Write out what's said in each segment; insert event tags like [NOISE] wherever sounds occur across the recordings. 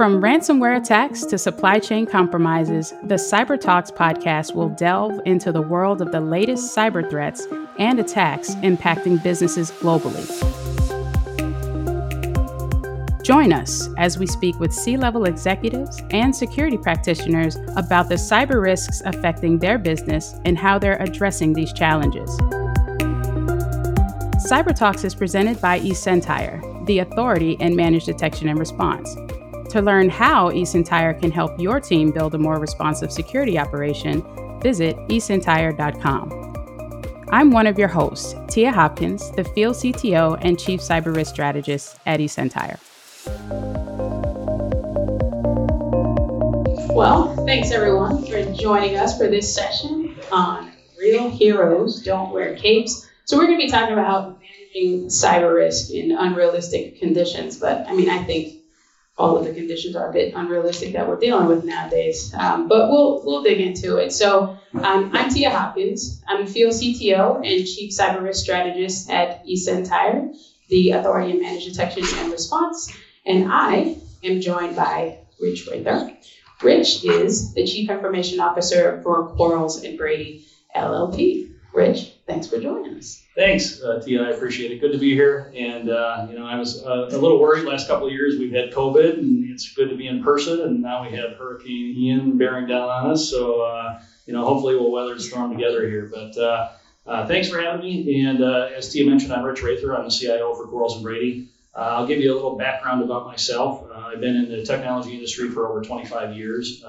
From ransomware attacks to supply chain compromises, the Cyber Talks podcast will delve into the world of the latest cyber threats and attacks impacting businesses globally. Join us as we speak with C level executives and security practitioners about the cyber risks affecting their business and how they're addressing these challenges. Cyber Talks is presented by eSentire, the authority in managed detection and response. To learn how eSentire can help your team build a more responsive security operation, visit esentire.com. I'm one of your hosts, Tia Hopkins, the Field CTO and Chief Cyber Risk Strategist at eSentire. Well, thanks everyone for joining us for this session on Real Heroes Don't Wear Capes. So, we're going to be talking about managing cyber risk in unrealistic conditions, but I mean, I think all of the conditions are a bit unrealistic that we're dealing with nowadays. Um, but we'll we'll dig into it. So um, I'm Tia Hopkins. I'm a Field CTO and Chief Cyber Risk Strategist at eSentire, the Authority in Managed Detection and Response. And I am joined by Rich Raether. Rich is the Chief Information Officer for Quarles and Brady LLP. Rich, thanks for joining us. Thanks, uh, Tia. I appreciate it. Good to be here. And uh, you know, I was uh, a little worried last couple of years. We've had COVID, and it's good to be in person. And now we have Hurricane Ian bearing down on us. So uh, you know, hopefully we'll weather the storm together here. But uh, uh, thanks for having me. And as Tia mentioned, I'm Rich Raether. I'm the CIO for Quarles and Brady. I'll give you a little background about myself. I've been in the technology industry for over 25 years.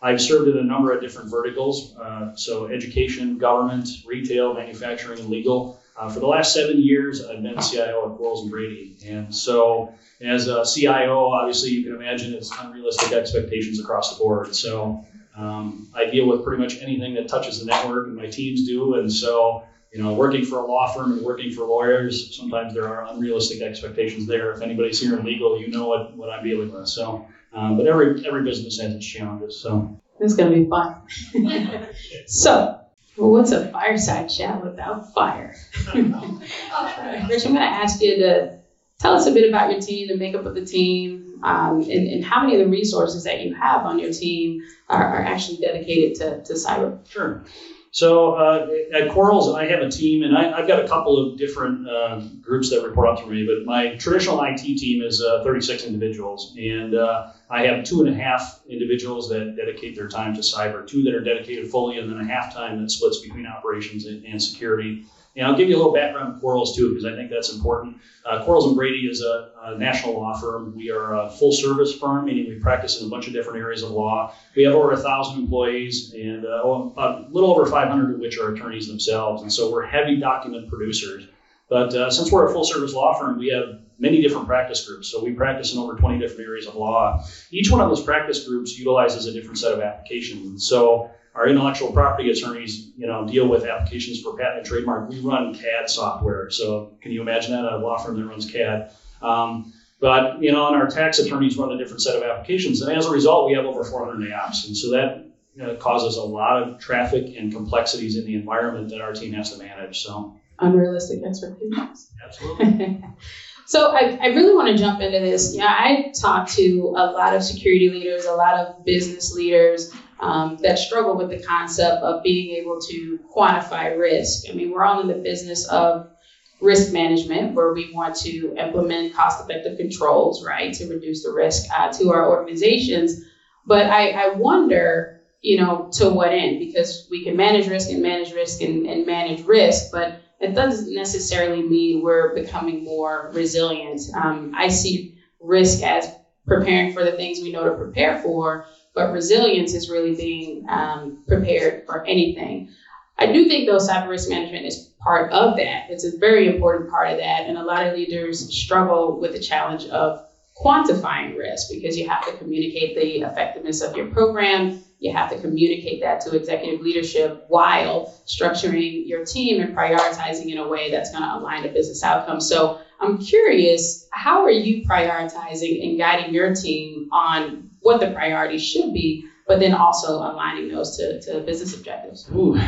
I've served in a number of different verticals, uh, so education, government, retail, manufacturing, and legal. Uh, for the last seven years, I've been CIO at Quarles and Brady. And so, as a CIO, obviously, you can imagine it's unrealistic expectations across the board. So, um, I deal with pretty much anything that touches the network, and my teams do. And so, you know, working for a law firm and working for lawyers, sometimes there are unrealistic expectations there. If anybody's here in legal, you know what, what I'm dealing with. So, um, but every every business has its challenges. So it's gonna be fun. [LAUGHS] so, well, what's a fireside chat without fire? [LAUGHS] Rich, I'm gonna ask you to tell us a bit about your team, the makeup of the team, um, and, and how many of the resources that you have on your team are, are actually dedicated to, to cyber. Sure. So uh, at Quarles, I have a team, and I, have got a couple of different uh, groups that report up to me. But my traditional IT team is uh, 36 individuals, and uh, I have two and a half individuals that dedicate their time to cyber, two that are dedicated fully, and then a half time that splits between operations and, and security. And I'll give you a little background on Quarles too, because I think that's important. Uh, Quarles and Brady is a, a, national law firm. We are a full service firm, meaning we practice in a bunch of different areas of law. We have over a thousand employees, and uh, a little over 500 of which are attorneys themselves. And so we're heavy document producers. But uh, since we're a full service law firm, we have many different practice groups. So we practice in over 20 different areas of law. Each one of those practice groups utilizes a different set of applications. So our intellectual property attorneys, you know, deal with applications for patent and trademark. We run CAD software, so can you imagine that a law firm that runs CAD? Um, but you know, and our tax attorneys run a different set of applications, and as a result, we have over 400 apps, and so that you know, causes a lot of traffic and complexities in the environment that our team has to manage. So unrealistic expectations. Absolutely. [LAUGHS] So I, I really want to jump into this. Yeah, I talk to a lot of security leaders, a lot of business leaders, um, that struggle with the concept of being able to quantify risk. I mean, we're all in the business of risk management where we want to implement cost effective controls, right, to reduce the risk uh, to our organizations. But I, I wonder, you know, to what end? Because we can manage risk and manage risk and, and manage risk, but it doesn't necessarily mean we're becoming more resilient. Um, I see risk as preparing for the things we know to prepare for, but resilience is really being um, prepared for anything. I do think though cyber risk management is part of that. It's a very important part of that, and a lot of leaders struggle with the challenge of quantifying risk because you have to communicate the effectiveness of your program. You have to communicate that to executive leadership while structuring your team and prioritizing in a way that's going to align to business outcomes. So I'm curious, how are you prioritizing and guiding your team on what the priorities should be, but then also aligning those to, to business objectives. Ooh,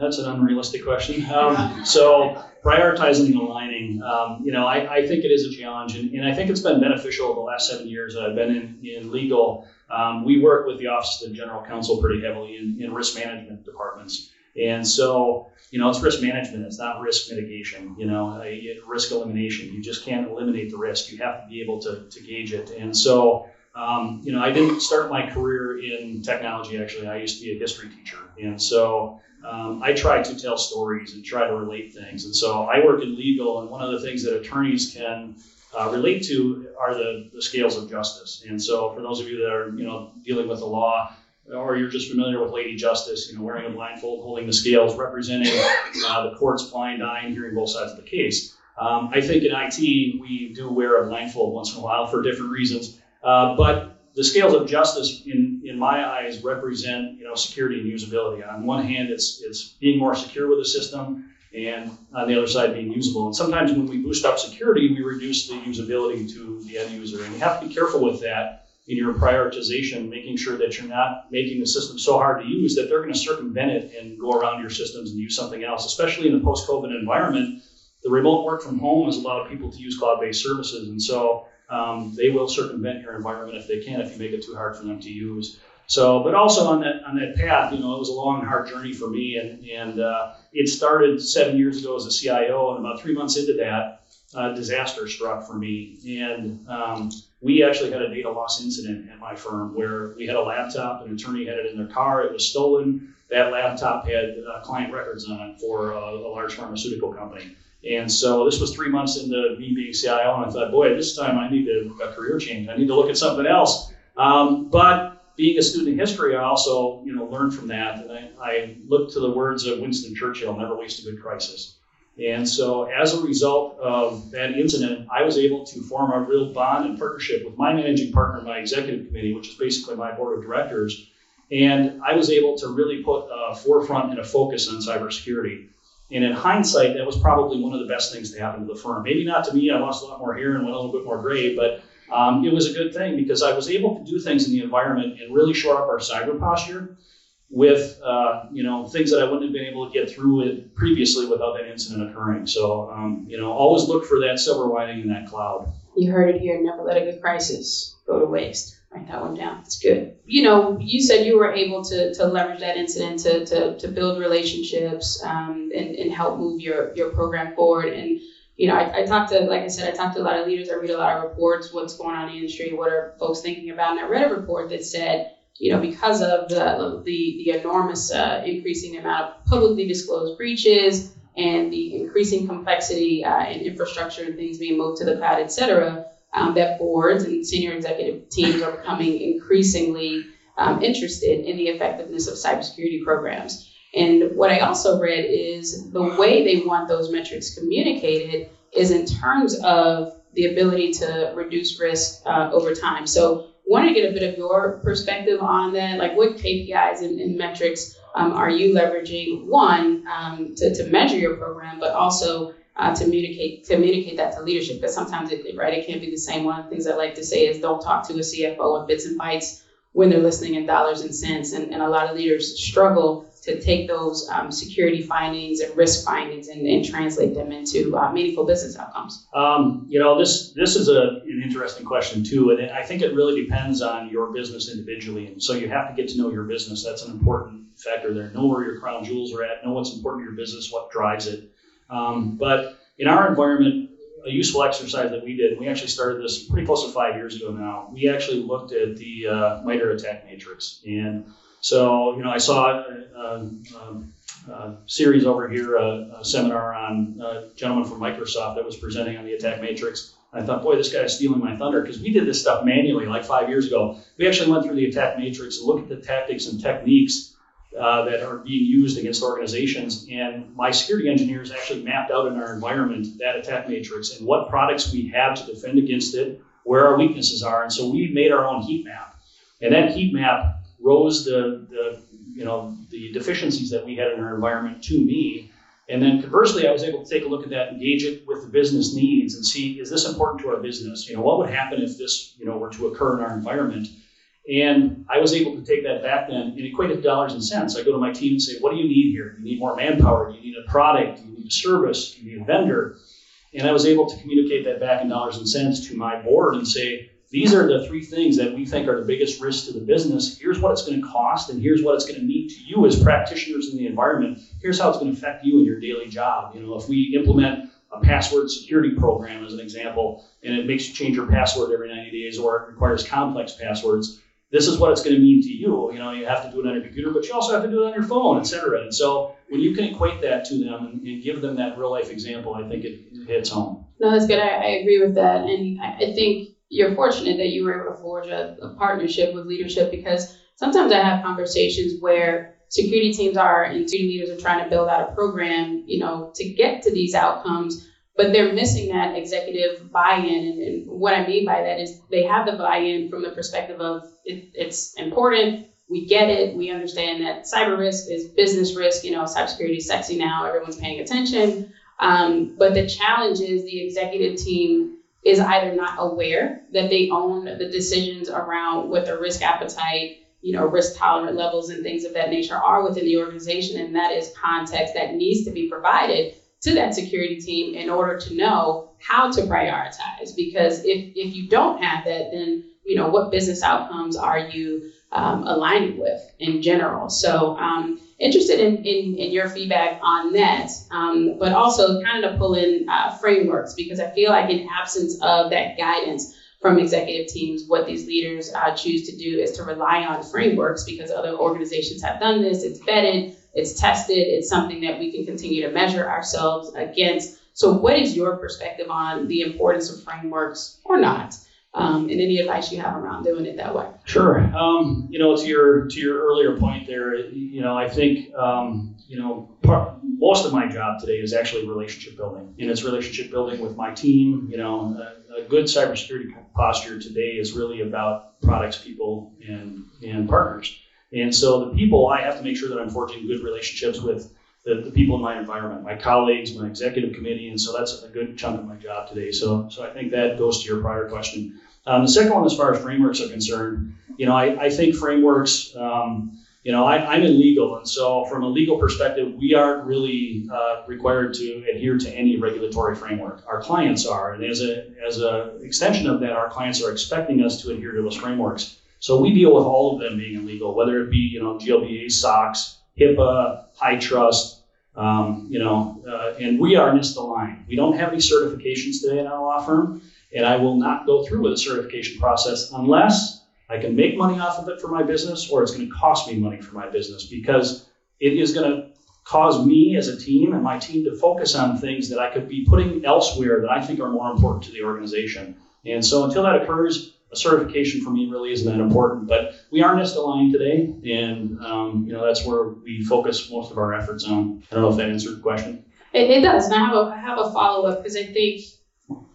That's an unrealistic question. Um, so prioritizing and aligning, um, you know, I, I, think it is a challenge, and, and, I think it's been beneficial the last seven years that I've been in, in legal. Um, we work with the Office of the General Counsel pretty heavily in, in risk management departments. And so, you know, it's risk management. It's not risk mitigation, you know, risk elimination. You just can't eliminate the risk. You have to be able to, to gauge it. And so, um, you know, I didn't start my career in technology, actually. I used to be a history teacher. And so um, I try to tell stories and try to relate things. And so I work in legal, and one of the things that attorneys can uh, relate to are the, the scales of justice. And so for those of you that are, you know, dealing with the law, or you're just familiar with Lady Justice, you know, wearing a blindfold, holding the scales, representing uh, the court's blind eye and hearing both sides of the case. Um, I think in IT, we do wear a blindfold once in a while for different reasons. Uh, but the scales of justice, in, in my eyes, represent you know security and usability. On one hand, it's it's being more secure with the system, and on the other side, being usable. And sometimes when we boost up security, we reduce the usability to the end user, and you have to be careful with that in your prioritization, making sure that you're not making the system so hard to use that they're going to circumvent it and go around your systems and use something else. Especially in the post-COVID environment, the remote work from home has allowed people to use cloud-based services, and so um, they will circumvent your environment if they can, if you make it too hard for them to use. So, but also on that on that path, you know, it was a long, hard journey for me, and and uh, it started seven years ago as a CIO, and about three months into that, uh, disaster struck for me, and um, we actually had a data loss incident at my firm where we had a laptop, an attorney had it in their car, it was stolen. That laptop had uh, client records on it for a, a large pharmaceutical company. And so this was three months into me being CIO, and I thought, boy, this time I need a, a career change. I need to look at something else. Um, but being a student in history, I also, you know, learned from that. And I, I looked to the words of Winston Churchill, never waste a good crisis. And so as a result of that incident, I was able to form a real bond and partnership with my managing partner, my executive committee, which is basically my board of directors. And I was able to really put a forefront and a focus on cybersecurity. And in hindsight, that was probably one of the best things to happen to the firm. Maybe not to me, I lost a lot more hair and went a little bit more gray, but um, it was a good thing because I was able to do things in the environment and really shore up our cyber posture with uh, you know things that I wouldn't have been able to get through it previously without that incident occurring. So um, you know, always look for that silver lining in that cloud. You heard it here. Never let a good crisis go to waste. Write that one down. It's good. You know, you said you were able to, to leverage that incident to, to, to build relationships um, and, and help move your, your program forward. And, you know, I, I talked to, like I said, I talked to a lot of leaders. I read a lot of reports, what's going on in the industry, what are folks thinking about. And I read a report that said, you know, because of the, the, the enormous uh, increasing amount of publicly disclosed breaches and the increasing complexity uh, in infrastructure and things being moved to the cloud, et cetera, um, that boards and senior executive teams are becoming increasingly um, interested in the effectiveness of cybersecurity programs. And what I also read is the way they want those metrics communicated is in terms of the ability to reduce risk uh, over time. So, wanted to get a bit of your perspective on that. Like, what KPIs and, and metrics um, are you leveraging? One, um, to, to measure your program, but also uh, to communicate communicate that to leadership because sometimes it right it can't be the same. One of the things I like to say is don't talk to a CFO in bits and bytes when they're listening in dollars and cents. And, and a lot of leaders struggle to take those um, security findings and risk findings and, and translate them into uh, meaningful business outcomes. Um, you know, this this is a, an interesting question too, and I think it really depends on your business individually. And so you have to get to know your business. That's an important factor there. Know where your crown jewels are at. Know what's important to your business. What drives it. Um, but in our environment, a useful exercise that we did, we actually started this pretty close to five years ago now. We actually looked at the uh, MITRE attack matrix. And so, you know, I saw a, a, a series over here, a, a, seminar on uh, a gentleman from Microsoft that was presenting on the attack matrix. I thought, boy, this guy's stealing my thunder because we did this stuff manually like five years ago. We actually went through the attack matrix and looked at the tactics and techniques uh, that are being used against organizations. And my security engineers actually mapped out in our environment that attack matrix and what products we have to defend against it, where our weaknesses are. And so we made our own heat map. And that heat map rose the, the you know the deficiencies that we had in our environment to me. And then conversely, I was able to take a look at that, engage it with the business needs, and see is this important to our business? You know, what would happen if this you know were to occur in our environment? And I was able to take that back then and equate it to dollars and cents. I go to my team and say, what do you need here? You need more manpower? You need a product? You need a service? You need a vendor? And I was able to communicate that back in dollars and cents to my board and say, these are the three things that we think are the biggest risks to the business. Here's what it's going to cost, and here's what it's going to mean to you as practitioners in the environment. Here's how it's going to affect you in your daily job. You know, if we implement a password security program as an example, and it makes you change your password every 90 days, or it requires complex passwords, this is what it's going to mean to you. You know, you have to do it on your computer, but you also have to do it on your phone, et cetera. And so when you can equate that to them and, and give them that real life example, I think it, it hits home. No, that's good. I, I agree with that. And I, think you're fortunate that you were able to forge a, a partnership with leadership because sometimes I have conversations where security teams are and security leaders are trying to build out a program, you know, to get to these outcomes but they're missing that executive buy-in. And, and, what I mean by that is they have the buy-in from the perspective of it, it's important. We get it. We understand that cyber risk is business risk. You know, cybersecurity is sexy now. Everyone's paying attention. Um, but the challenge is the executive team is either not aware that they own the decisions around what their risk appetite, you know, risk tolerant levels and things of that nature are within the organization, and that is context that needs to be provided to that security team in order to know how to prioritize. Because if, if you don't have that, then you know what business outcomes are you um, aligning with in general. So um, interested in, in, in, your feedback on that, um, but also kind of pull in uh, frameworks because I feel like in absence of that guidance from executive teams, what these leaders uh, choose to do is to rely on frameworks because other organizations have done this. It's vetted it's tested, it's something that we can continue to measure ourselves against. So, what is your perspective on the importance of frameworks or not? Um, and any advice you have around doing it that way? Sure. Um, you know, to your to your earlier point there, you know, I think um, you know part, most of my job today is actually relationship building, and it's relationship building with my team. You know, a, a good cybersecurity posture today is really about products, people, and and partners. And so the people, I have to make sure that I'm forging good relationships with the, the people in my environment, my colleagues, my executive committee, and so that's a good chunk of my job today. So, so I think that goes to your prior question. Um, the second one, as far as frameworks are concerned, you know, I, I think frameworks, um, you know, I, am in legal, and so from a legal perspective, we aren't really uh, required to adhere to any regulatory framework. Our clients are, and as a as a extension of that, our clients are expecting us to adhere to those frameworks. So we deal with all of them being illegal, whether it be you know GLBA, SOX, HIPAA, HITRUST, um, you know, uh, and we are NIST aligned. We don't have any certifications today in our law firm, and I will not go through with a certification process unless I can make money off of it for my business or it's going to cost me money for my business because it is going to cause me as a team and my team to focus on things that I could be putting elsewhere that I think are more important to the organization. And so until that occurs, a certification for me really isn't that important. But we are NIST aligned today, and um, you know that's where we focus most of our efforts on. I don't know if that answered the question. It, it does. And I have a, I have a follow up because I think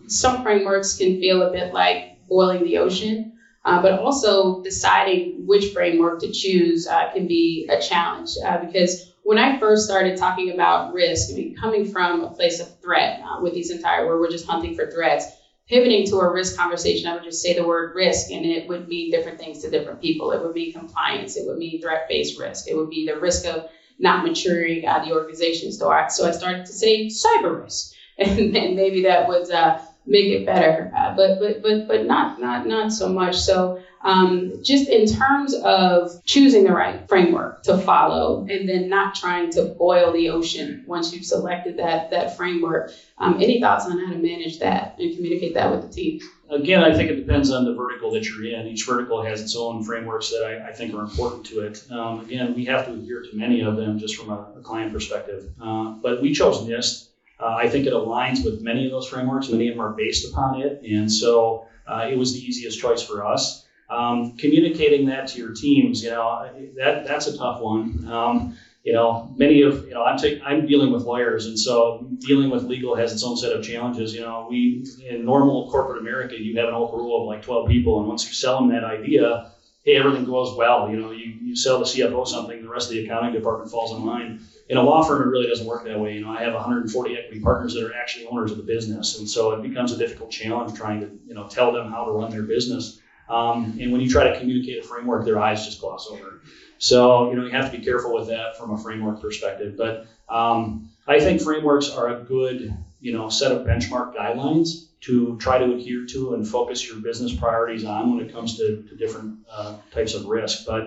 some frameworks can feel a bit like boiling the ocean. Uh, but also deciding which framework to choose uh, can be a challenge uh, because when I first started talking about risk, I mean, coming from a place of threat uh, with eSentire, where we're just hunting for threats, pivoting to a risk conversation, I would just say the word risk, and it would mean different things to different people. It would mean compliance. It would mean threat-based risk. It would be the risk of not maturing uh, the organization. So I, so I started to say cyber risk, [LAUGHS] and, and maybe that would uh, make it better, uh, but but but but not not not so much. So um, just in terms of choosing the right framework to follow and then not trying to boil the ocean once you've selected that, that framework. Um, any thoughts on how to manage that and communicate that with the team? Again, I think it depends on the vertical that you're in. Each vertical has its own frameworks that I, I think are important to it. Um, again, we have to adhere to many of them just from a, a client perspective. Uh, but we chose NIST. Uh, I think it aligns with many of those frameworks. Many of them are based upon it. And so uh, it was the easiest choice for us. Um, communicating that to your teams, you know, that that's a tough one. Um, you know, many of you know, I'm take, I'm dealing with lawyers, and so dealing with legal has its own set of challenges. You know, we in normal corporate America, you have an open rule of like 12 people, and once you sell them that idea, hey, everything goes well. You know, you, you sell the CFO something, the rest of the accounting department falls in line. In a law firm, it really doesn't work that way. You know, I have 140 equity partners that are actually owners of the business, and so it becomes a difficult challenge trying to you know tell them how to run their business. Um, and when you try to communicate a framework, their eyes just gloss over. So, you know, you have to be careful with that from a framework perspective. But um, I think frameworks are a good, you know, set of benchmark guidelines to try to adhere to and focus your business priorities on when it comes to, to different uh, types of risk. But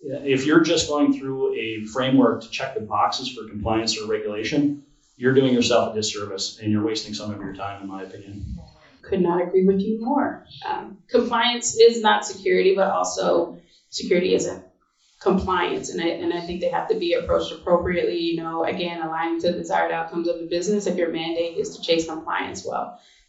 if you're just going through a framework to check the boxes for compliance or regulation, you're doing yourself a disservice and you're wasting some of your time, in my opinion. Could not agree with you more. Um, compliance is not security, but also security isn't compliance. And I, and I think they have to be approached appropriately, you know, again, aligning to the desired outcomes of the business. If your mandate is to chase compliance, well,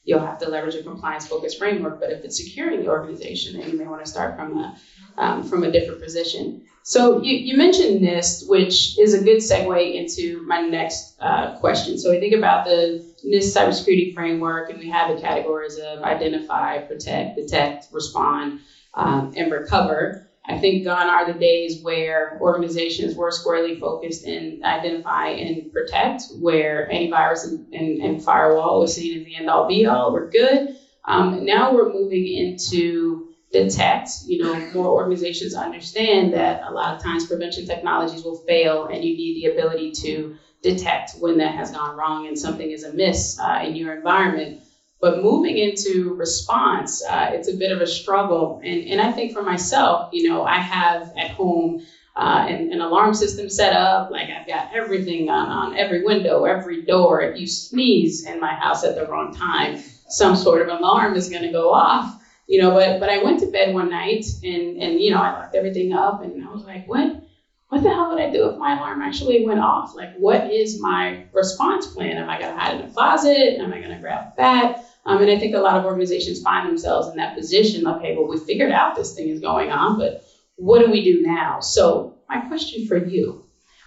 you'll have to leverage a compliance focused framework. But if it's securing the organization, then you may want to start from a um, from a different position. So you, you mentioned NIST, which is a good segue into my next uh, question. So we think about the NIST cybersecurity framework, and we have the categories of identify, protect, detect, respond, um, and recover. I think gone are the days where organizations were squarely focused in identify and protect, where antivirus and, and, and firewall was seen as the end all be all. We're good. Um, now we're moving into detect. You know, more organizations understand that a lot of times prevention technologies will fail, and you need the ability to detect when that has gone wrong and something is amiss uh, in your environment. But moving into response, uh, it's a bit of a struggle. And, and I think for myself, you know, I have at home uh, an, an, alarm system set up. Like I've got everything on, on every window, every door. If you sneeze in my house at the wrong time, some sort of alarm is going to go off. You know, but but I went to bed one night and and you know I locked everything up and I was like, what what the hell would I do if my alarm actually went off? Like, what is my response plan? Am I to hide in a closet? Am I going to grab a bat? Um, and I think a lot of organizations find themselves in that position. Okay, well, we figured out this thing is going on, but what do we do now? So, my question for you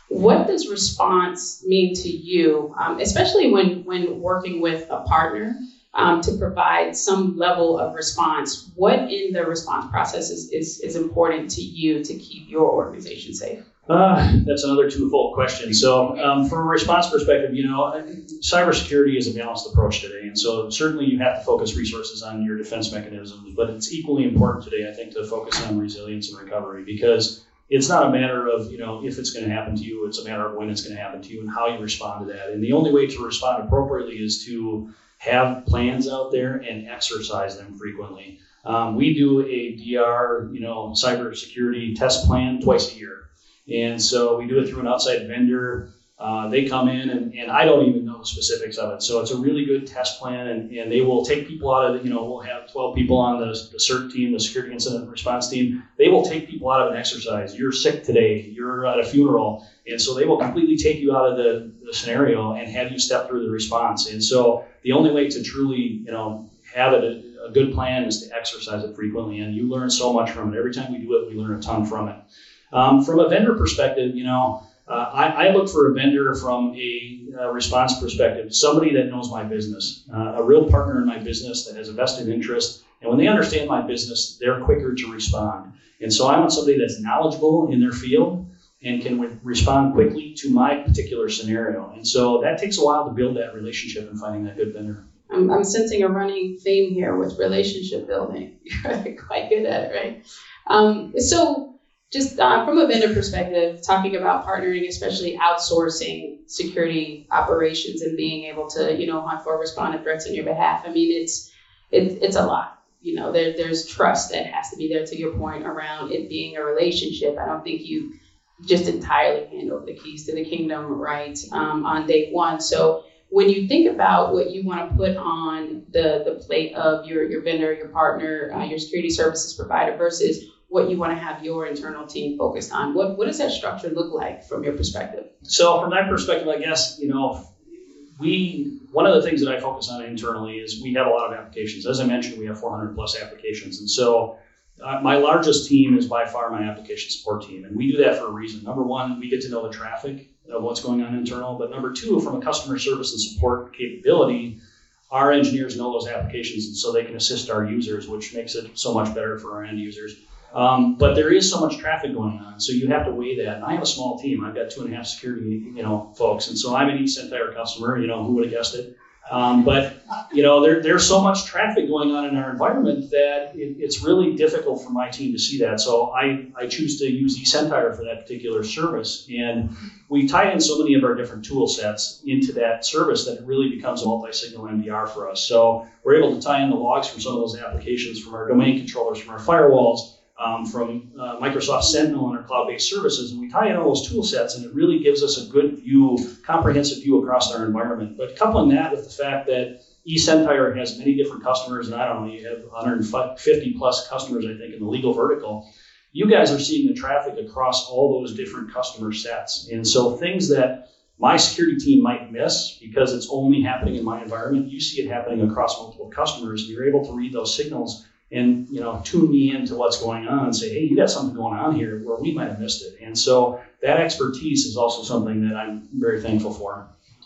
what does response mean to you, um, especially when, when working with a partner um, to provide some level of response? What in the response process is, is, is important to you to keep your organization safe? Uh, that's another twofold question. So, um, from a response perspective, you know, cybersecurity is a balanced approach today, and so certainly you have to focus resources on your defense mechanisms. But it's equally important today, I think, to focus on resilience and recovery because it's not a matter of you know if it's going to happen to you; it's a matter of when it's going to happen to you and how you respond to that. And the only way to respond appropriately is to have plans out there and exercise them frequently. Um, we do a DR, you know, cybersecurity test plan twice a year. And so we do it through an outside vendor. Uh, they come in and, and I don't even know the specifics of it. So it's a really good test plan and, and they will take people out of, you know, we'll have 12 people on the, the CERT team, the security incident response team. They will take people out of an exercise. You're sick today, you're at a funeral. And so they will completely take you out of the, the scenario and have you step through the response. And so the only way to truly, you know, have it a good plan is to exercise it frequently. And you learn so much from it. Every time we do it, we learn a ton from it. Um, from a vendor perspective, you know, uh, I, I, look for a vendor from a, a, response perspective, somebody that knows my business, uh, a real partner in my business that has a vested interest. And when they understand my business, they're quicker to respond. And so I want somebody that's knowledgeable in their field and can re- respond quickly to my particular scenario. And so that takes a while to build that relationship and finding that good vendor. I'm, I'm sensing a running theme here with relationship building. [LAUGHS] You're quite good at it, right? Um, so just uh, from a vendor perspective, talking about partnering, especially outsourcing security operations and being able to, you know, hunt for responded threats on your behalf. I mean, it's it, it's a lot. You know, there, there's trust that has to be there. To your point around it being a relationship, I don't think you just entirely hand over the keys to the kingdom right um, on day one. So when you think about what you want to put on the the plate of your your vendor, your partner, uh, your security services provider versus what you want to have your internal team focused on. What, what does that structure look like from your perspective? So, from that perspective, I guess, you know, we, one of the things that I focus on internally is we have a lot of applications. As I mentioned, we have 400 plus applications. And so, uh, my largest team is by far my application support team. And we do that for a reason. Number one, we get to know the traffic of what's going on internal. But number two, from a customer service and support capability, our engineers know those applications and so they can assist our users, which makes it so much better for our end users. Um, but there is so much traffic going on, so you have to weigh that. And I have a small team. I've got two and a half security, you know, folks, and so I'm an East customer. You know, who would have guessed it? Um, but you know, there, there's so much traffic going on in our environment that it, it's really difficult for my team to see that. So I, I choose to use eSentire for that particular service. And we tie in so many of our different tool sets into that service that it really becomes a multi-signal MDR for us. So we're able to tie in the logs from some of those applications from our domain controllers, from our firewalls, um, from uh, Microsoft Sentinel and our cloud-based services, and we tie in all those tool sets, and it really gives us a good view, comprehensive view across our environment. But coupling that with the fact that eSentire has many different customers, and I don't know, you have 150 plus customers, I think, in the legal vertical. You guys are seeing the traffic across all those different customer sets, and so things that my security team might miss because it's only happening in my environment, you see it happening across multiple customers, and you're able to read those signals and you know tune me into what's going on and say hey you got something going on here where we might have missed it. And so that expertise is also something that i'm very thankful for.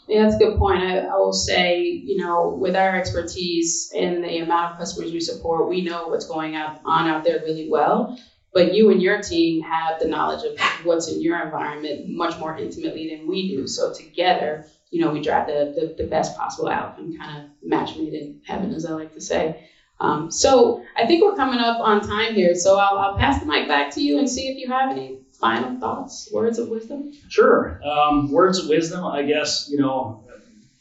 Yeah that's a good point. I, I will say you know with our expertise and the amount of customers we support we know what's going on out there really well. But you and your team have the knowledge of what's in your environment much more intimately than we do. So together you know we drive the, the, the best possible outcome kind of match made in heaven as i like to say um, so I think we're coming up on time here. So I'll, I'll, pass the mic back to you and see if you have any final thoughts, words of wisdom. Sure. Um, words of wisdom, I guess, you know,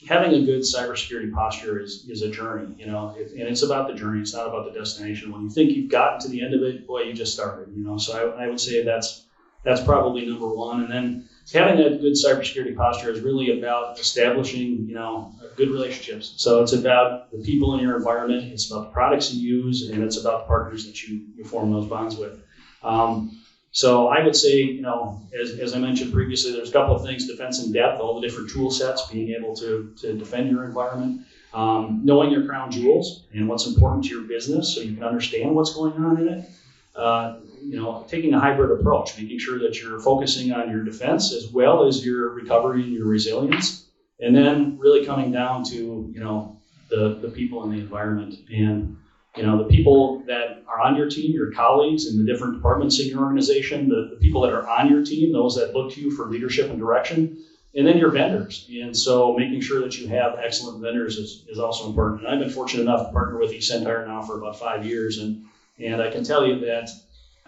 having a good cybersecurity posture is, is a journey, you know, it, and it's about the journey. It's not about the destination. When you think you've gotten to the end of it, boy, you just started, you know. So I, I would say that's that's probably number one. And then having a good cybersecurity posture is really about establishing, you know, good relationships. So it's about the people in your environment, it's about the products you use, and it's about the partners that you, you form those bonds with. Um, so I would say, you know, as, as I mentioned previously, there's a couple of things: defense in depth, all the different tool sets, being able to, to defend your environment, um, knowing your crown jewels and what's important to your business, so you can understand what's going on in it. Uh, you know, taking a hybrid approach, making sure that you're focusing on your defense as well as your recovery and your resilience, and then really coming down to you know the the people in the environment and you know the people that are on your team, your colleagues in the different departments in your organization, the, the people that are on your team, those that look to you for leadership and direction, and then your vendors. And so making sure that you have excellent vendors is, is also important. And I've been fortunate enough to partner with eSentire now for about five years, and and I can tell you that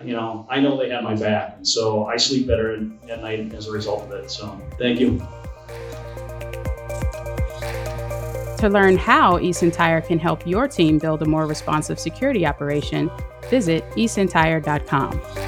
you know, I know they have my back. And so I sleep better at night as a result of it. So thank you. To learn how eSentire can help your team build a more responsive security operation, visit esentire.com.